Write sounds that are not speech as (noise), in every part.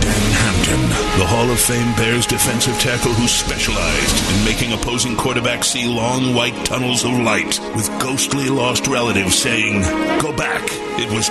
Dan Hampton, the Hall of Fame Bears defensive tackle who specialized in making opposing quarterbacks see long white tunnels of light with ghostly lost relatives saying, Go back. It was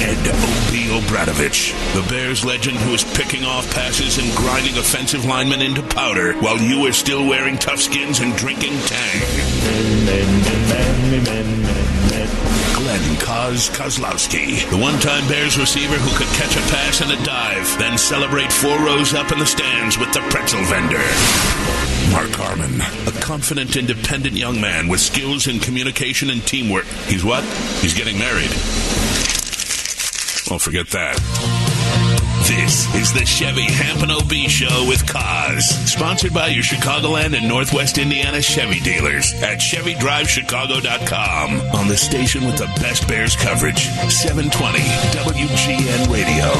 Ed O.B. O'Bradovich, the Bears legend who was picking off passes and grinding offensive linemen into powder while you were still wearing Toughskins and drinking Tang. Glen Kaz Kozlowski, the one-time Bears receiver who could catch a pass and a dive, then celebrate four rows up in the stands with the pretzel vendor. Mark Carman, a confident, independent young man with skills in communication and teamwork. He's what? He's getting married. Well, forget that. This is the Chevy Hampton OB Show with Kaz, sponsored by your Chicagoland and Northwest Indiana Chevy dealers at ChevyDriveChicago.com on the station with the best Bears coverage, 720 WGN Radio.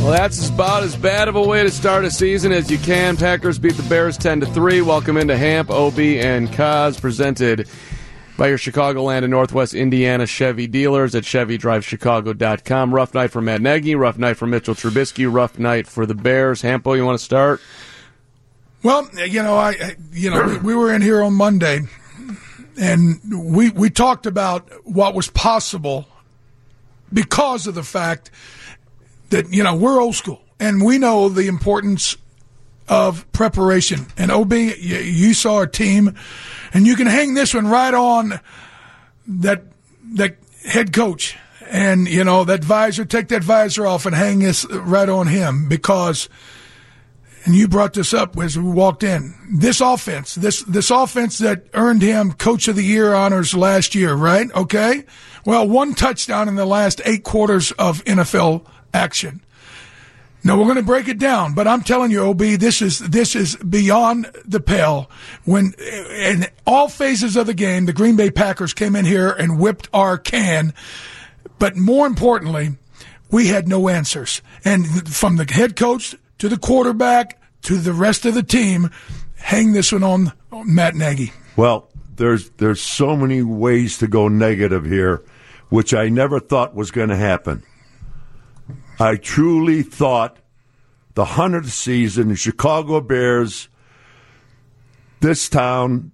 Well, that's about as bad of a way to start a season as you can. Packers beat the Bears 10 to 3. Welcome into Hamp, OB, and Kaz, presented by your Chicagoland and Northwest Indiana Chevy dealers at ChevyDriveChicago.com. Rough night for Matt Nagy, rough night for Mitchell Trubisky, rough night for the Bears. Hampo, you want to start? Well, you know, I, you know, we were in here on Monday, and we we talked about what was possible because of the fact that you know we're old school and we know the importance of preparation. And Ob, you, saw a team, and you can hang this one right on that that head coach, and you know that visor. Take that visor off and hang this right on him because and you brought this up as we walked in. This offense, this this offense that earned him Coach of the Year honors last year, right? Okay. Well, one touchdown in the last eight quarters of NFL action. Now we're going to break it down, but I'm telling you, Ob, this is this is beyond the pale. When in all phases of the game, the Green Bay Packers came in here and whipped our can. But more importantly, we had no answers. And from the head coach to the quarterback to the rest of the team, hang this one on Matt Nagy. Well, there's there's so many ways to go negative here, which I never thought was going to happen. I truly thought the hundredth season, the Chicago Bears, this town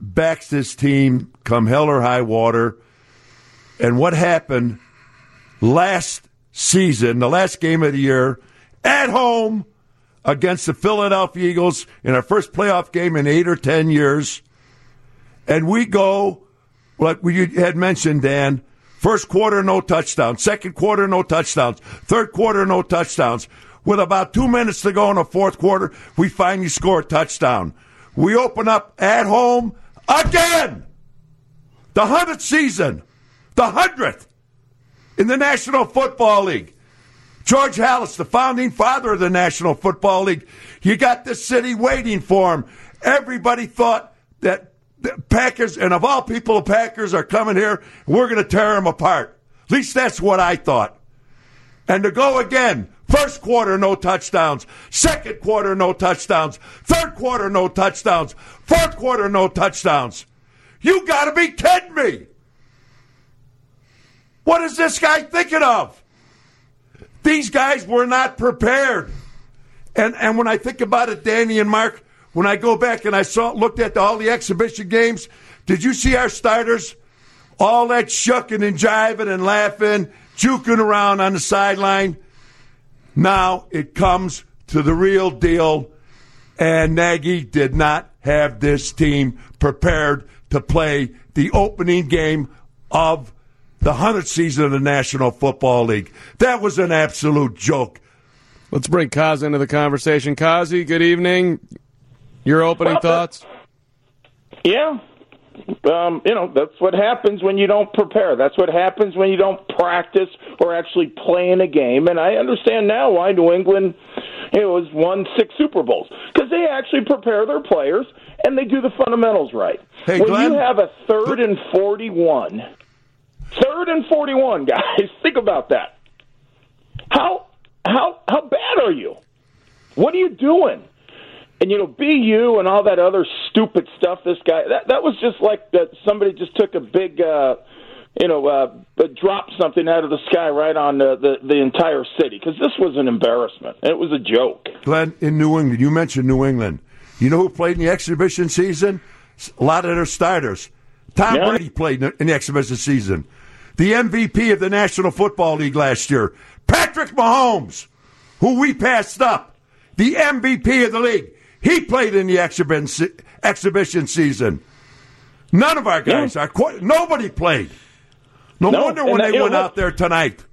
backs this team come hell or high water. And what happened last season, the last game of the year, at home against the Philadelphia Eagles in our first playoff game in eight or ten years. And we go, like we had mentioned, Dan, first quarter, no touchdowns. Second quarter, no touchdowns. Third quarter, no touchdowns. With about two minutes to go in the fourth quarter, we finally score a touchdown. We open up at home again. The hundredth season, the hundredth in the National Football League. George Halas, the founding father of the National Football League, you got the city waiting for him. Everybody thought that Packers, and of all people, the Packers are coming here. We're going to tear them apart. At least that's what I thought. And to go again, first quarter, no touchdowns. Second quarter, no touchdowns. Third quarter, no touchdowns. Fourth quarter, no touchdowns. You got to be kidding me. What is this guy thinking of? These guys were not prepared. And and when I think about it, Danny and Mark, when I go back and I saw looked at all the exhibition games, did you see our starters? All that shucking and jiving and laughing, juking around on the sideline. Now it comes to the real deal, and Nagy did not have this team prepared to play the opening game of the 100th season of the National Football League. That was an absolute joke. Let's bring Kaz into the conversation. Kazi, good evening. Your opening Well, thoughts? Yeah. Um, you know, that's what happens when you don't prepare. That's what happens when you don't practice or actually play in a game. And I understand now why New England, it was won six Super Bowls because they actually prepare their players and they do the fundamentals right. Hey, when Glen? you have a third and forty-one, third and forty-one, (laughs) guys, think about that. How how how bad are you? What are you doing? And you know, BU and all that other stupid stuff. This guy that that was just like that. Somebody just took a big. uh you know, uh, drop something out of the sky right on the the, the entire city because this was an embarrassment. It was a joke. Glen, in New England, you mentioned New England. You know who played in the exhibition season? A lot of their starters. Tom Yeah. Brady played in the- in the exhibition season. The MVP of the National Football League last year, Patrick Mahomes, who we passed up, the MVP of the league. He played in the exhibition exhibition season. None of our guys are quite, nobody played. No, No, wonder when that- uh, they you know went out there tonight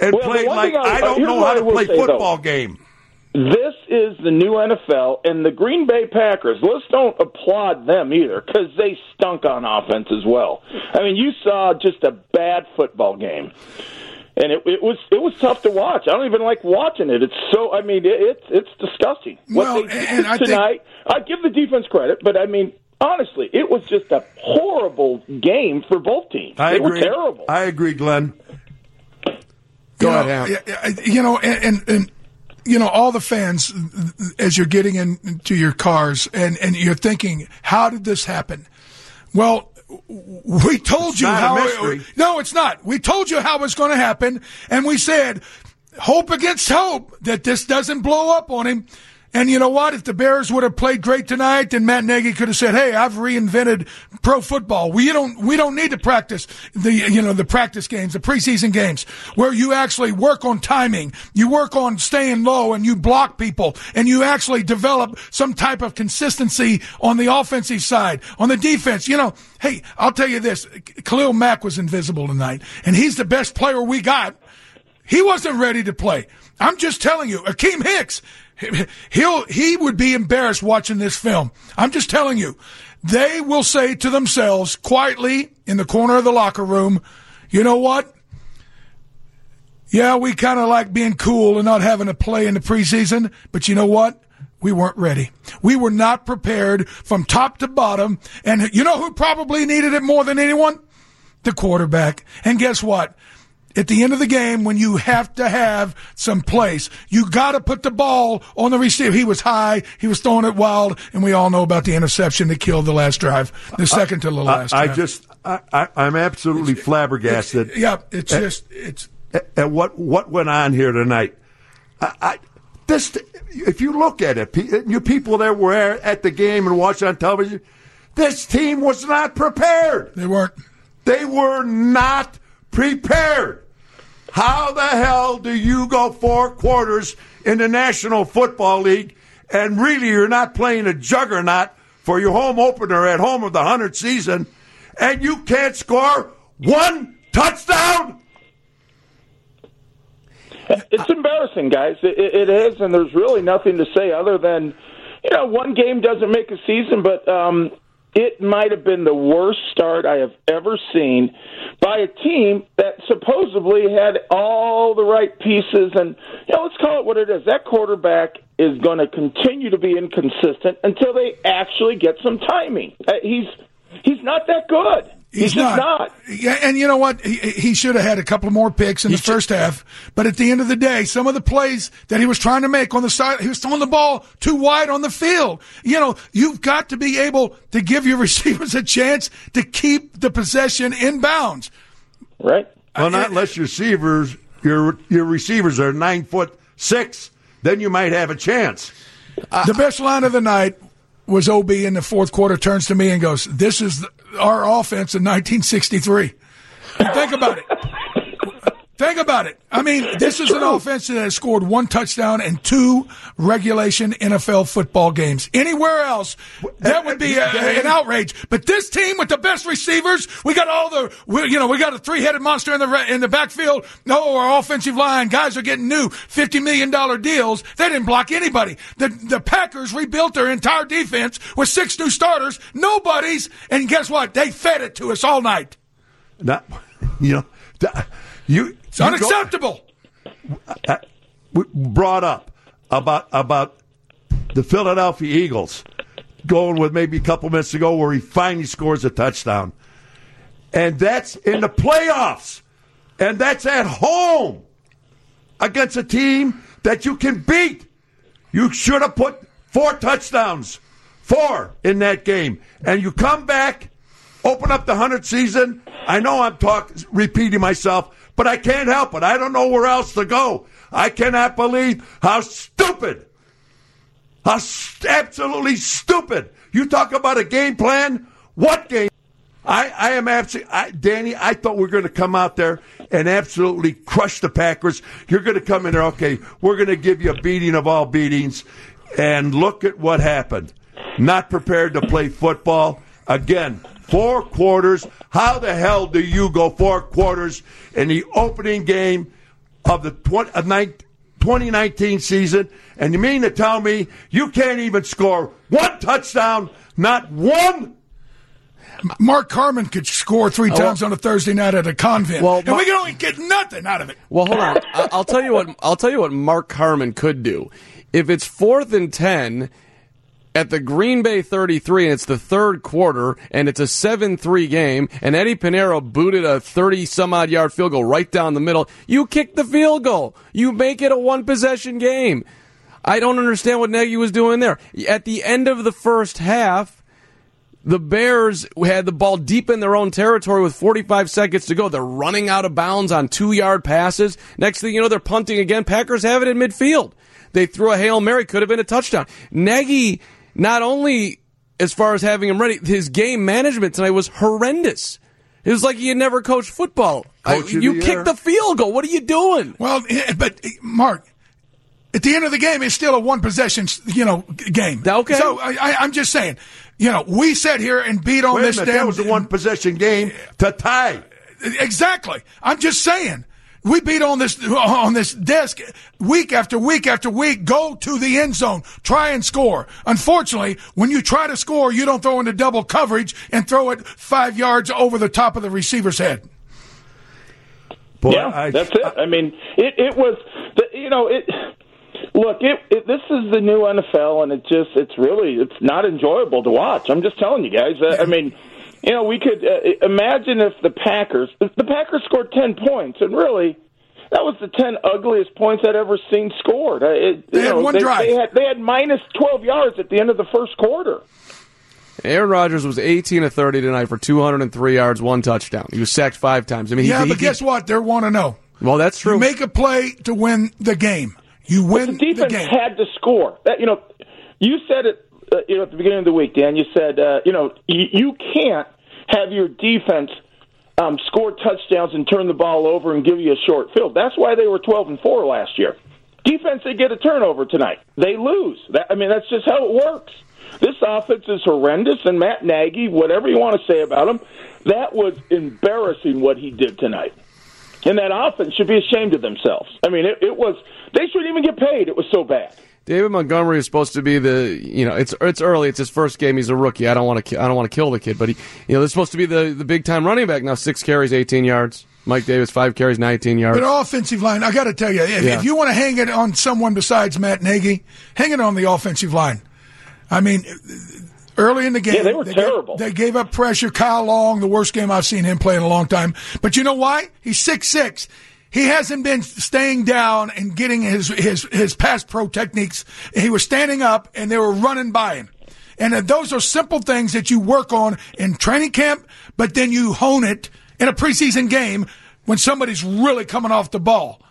and Well, played like I- I uh, don't know how to play say, though. football game. This is the new NFL, and the Green Bay Packers. Let's don't applaud them either because they stunk on offense as well. I mean, you saw just a bad football game, and it, it was it was tough to watch. I don't even like watching it. It's so. I mean, it, it's it's disgusting. Well, what they and did I think- tonight, I give the defense credit, but I mean. Honestly, it was just a horrible game for both teams. I they agree. were terrible. I agree, Glen. Go you ahead, know, Ham. yeah, yeah, You know, and, and, and you know, all the fans, as you're getting into your cars and, and you're thinking, how did this happen? Well, we told you not a how. mystery. no, it's not. We told you how it's going to happen, and we said, hope against hope that this doesn't blow up on him. And you know what? If the Bears would have played great tonight, then Matt Nagy could have said, "Hey, I've reinvented pro football. We don't we don't need to practice the you know the practice games, the preseason games, where you actually work on timing, you work on staying low, and you block people, and you actually develop some type of consistency on the offensive side, on the defense. You know, hey, I'll tell you this: Khalil Mack was invisible tonight, and he's the best player we got. He wasn't ready to play. I'm just telling you, Akiem Hicks, he'll he would be embarrassed watching this film. I'm just telling you. They will say to themselves quietly in the corner of the locker room, "You know what? Yeah, we kind of like being cool and not having to play in the preseason, but you know what? We weren't ready. We were not prepared from top to bottom. And you know who probably needed it more than anyone? The quarterback. And guess what? At the end of the game, when you have to have some place, you got to put the ball on the receiver. He was high, he was throwing it wild, and we all know about the interception that killed the last drive, the second to the last I, I just, I, I, I'm absolutely flabbergasted yeah, it's just it's at, at what what went on here tonight. I, I, this, if you look at it, you people that were at the game and watched on television, this team was not prepared. they weren't. They were not prepared. How the hell do you go four quarters in the National Football League and really you're not playing a juggernaut for your home opener at home of the 100th season and you can't score one touchdown? It's embarrassing, guys. It, it is, and there's really nothing to say other than, you know, one game doesn't make a season, but um, it might have been the worst start I have ever seen by a team that supposedly had all the right pieces. And, you know, let's call it what it is. That quarterback is going to continue to be inconsistent until they actually get some timing. Uh, he's he's not that good. He's, just not. Yeah, and you know what? He, he should have had a couple more picks in the first half. But at the end of the day, some of the plays that he was trying to make on the side, he was throwing the ball too wide on the field. You know, you've got to be able to give your (laughs) receivers a chance to keep the possession in bounds. Right? Well, not unless your receivers your your receivers are nine foot six, then you might have a chance. the best line of the night was OB in the fourth quarter turns to me and goes, "This is our offense in 1963." And think about it. Think about it. I mean, this is an offense that has scored one touchdown in two regulation NFL football games. Anywhere else, that would be a, an outrage. But this team with the best receivers, we got all the, we, you know, we got a three-headed monster in the in the backfield. No, our offensive line guys are getting new fifty million dollar deals. They didn't block anybody. The the Packers rebuilt their entire defense with six new starters. Nobody's, and guess what? They fed it to us all night. Not, (laughs) you know, th- you It's unacceptable. Uh, uh, we brought up about about the Philadelphia Eagles going with maybe a couple minutes ago where he finally scores a touchdown. And that's in the playoffs. And that's at home against a team that you can beat. You should have put four touchdowns, four in that game. And you come back, open up the 100 season. I know I'm talking, repeating myself, but I can't help it. I don't know where else to go. I cannot believe how stupid, how st- absolutely stupid. You talk about a game plan. What game? I, I am absolutely, I, Danny. I thought we were going to come out there and absolutely crush the Packers. You're going to come in there, okay? We're going to give you a beating of all beatings, and look at what happened. Not prepared to play football again. Four quarters. How the hell do you go four quarters in the opening game of the 20, uh, 2019 season? And you mean to tell me you can't even score one touchdown? Not one Mark Carman could score three Oh, times on a Thursday night at a convent, Well, and we can only get nothing out of it. Well, hold on. I'll tell you what. I'll tell you what Mark Carman could do. If it's fourth and ten at the Green Bay 33, and it's the third quarter, and it's a 7-3 game, and Eddy Pineiro booted a 30 some odd yard field goal right down the middle, you kick the field goal. You make it a one possession game. I don't understand what Nagy was doing there. At the end of the first half, the Bears had the ball deep in their own territory with 45 seconds to go. They're running out of bounds on two yard passes. Next thing you know, they're punting again. Packers have it in midfield. They threw a Hail Mary, could have been a touchdown. Nagy, not only as far as having him ready, his game management tonight was horrendous. It was like he had never coached football. I- Coach of you the kicked year. the field goal. What are you doing? Well, but eh, Mark, at the end of the game, it's still a one possession, you know, game. Okay. So I, I, I'm just saying, you know, we sat here and beat on Wait this minute, damn. that was a one possession game to tie. Exactly. I'm just saying. We beat on this on this desk week after week after week. Go to the end zone, try and score. Unfortunately, when you try to score, you don't throw into double coverage and throw it five yards over the top of the receiver's head. Boy, yeah, I- that's it. I mean, it it was the, you know it. Look, it, it this is the new NFL, and it just it's really it's not enjoyable to watch. I'm just telling you guys. Uh, I mean, you know, we could uh, imagine if the Packers if the Packers scored ten points, and really. That was the ten ugliest points I'd ever seen scored. Uh, It, They you had know, one they, drive. They had, they had minus twelve yards at the end of the first quarter. Aaron Rodgers was 18 of 30 tonight for 203 yards, one touchdown. He was sacked five times. I mean, he, Yeah, he- but guess what? They want to know. Well, that's true. You make a play to win the game. You win the the defense game. had to score. That you know, you said it. Uh, you know, at the beginning of the week, Dan. You said, uh, you know, you, you can't have your defense um, score touchdowns and turn the ball over and give you a short field. That's why they were twelve and four last year. Defense, they get a turnover tonight, they lose. That, I mean, that's just how it works. This offense is horrendous, and Matt Nagy, whatever you want to say about him, that was embarrassing what he did tonight. And that offense should be ashamed of themselves. I mean, it, it was. They shouldn't even get paid. It was so bad. David Montgomery is supposed to be the you know it's it's early it's his first game he's a rookie I don't want to I don't want to kill the kid but he you know they're supposed to be the the big time running back now six carries 18 yards Mike Davis five carries 19 yards But offensive line, I got to tell you, if, Yeah. if you want to hang it on someone besides Matt Nagy, hang it on the offensive line. I mean, early in the game, Yeah, they were gave- terrible. they gave up pressure. Kyle Long, the worst game I've seen him play in a long time. But you know why? He's six six. He hasn't been staying down and getting his his his pass pro techniques. He was standing up, and they were running by him. And those are simple things that you work on in training camp, but then you hone it in a preseason game when somebody's really coming off the ball.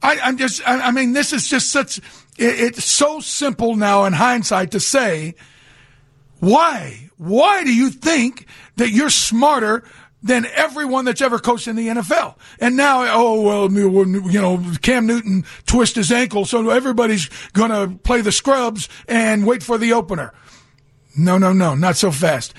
I, I'm just, I, I mean, this is just such, it, it's so simple now in hindsight to say, why? Why do you think that you're smarter than everyone that's ever coached in the NFL? And now, oh, well, you know, Cam Newton twist his ankle, so everybody's going to play the scrubs and wait for the opener. No, no, no, not so fast.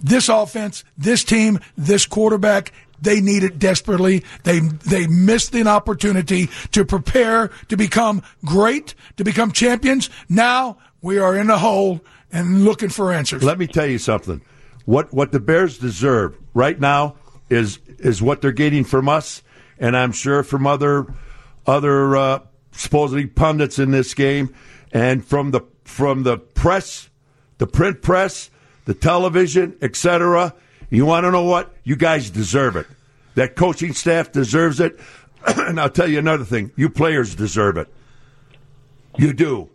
This offense, this team, this quarterback, they need it desperately. They they missed an opportunity to prepare to become great, to become champions. Now we are in a hole and looking for answers. Let me tell you something. What what the Bears deserve right now is is what they're getting from us, and I'm sure from other other uh, supposedly pundits in this game. and from the from the press, the print press, the television, etc. You want to know what? You guys deserve it. That coaching staff deserves it. (clears throat) and I'll tell you another thing: you players deserve it. You do.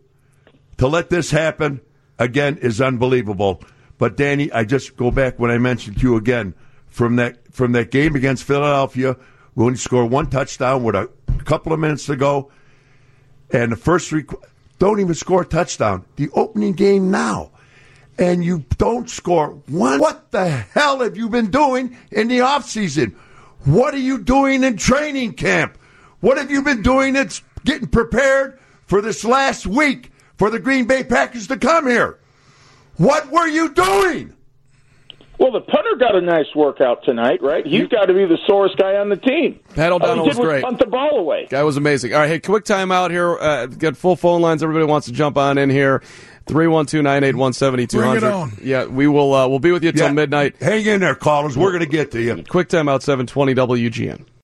To let this happen again is unbelievable. But Danny, I just go back when I mentioned to you again from that from that game against Philadelphia when he scored one touchdown with a couple of minutes to go, and the first three don't even score a touchdown. The opening game now, and you don't score one. What the hell have you been doing in the off season? What are you doing in training camp? What have you been doing that's getting prepared for this last week for the Green Bay Packers to come here? What were you doing? Well, the punter got a nice workout tonight, right? He's got to be the sorest guy on the team. Pat O'Donnell All he was did was great. punt the ball away. Guy was amazing. All right, hey, quick timeout here. Uh, got full phone lines. Everybody wants to jump on in here. 312-981-7200. Bring it on. Yeah, we will uh, we'll be with you till Yeah. midnight. Hang in there, callers. We're going to get to you. Quick timeout 720 WGN.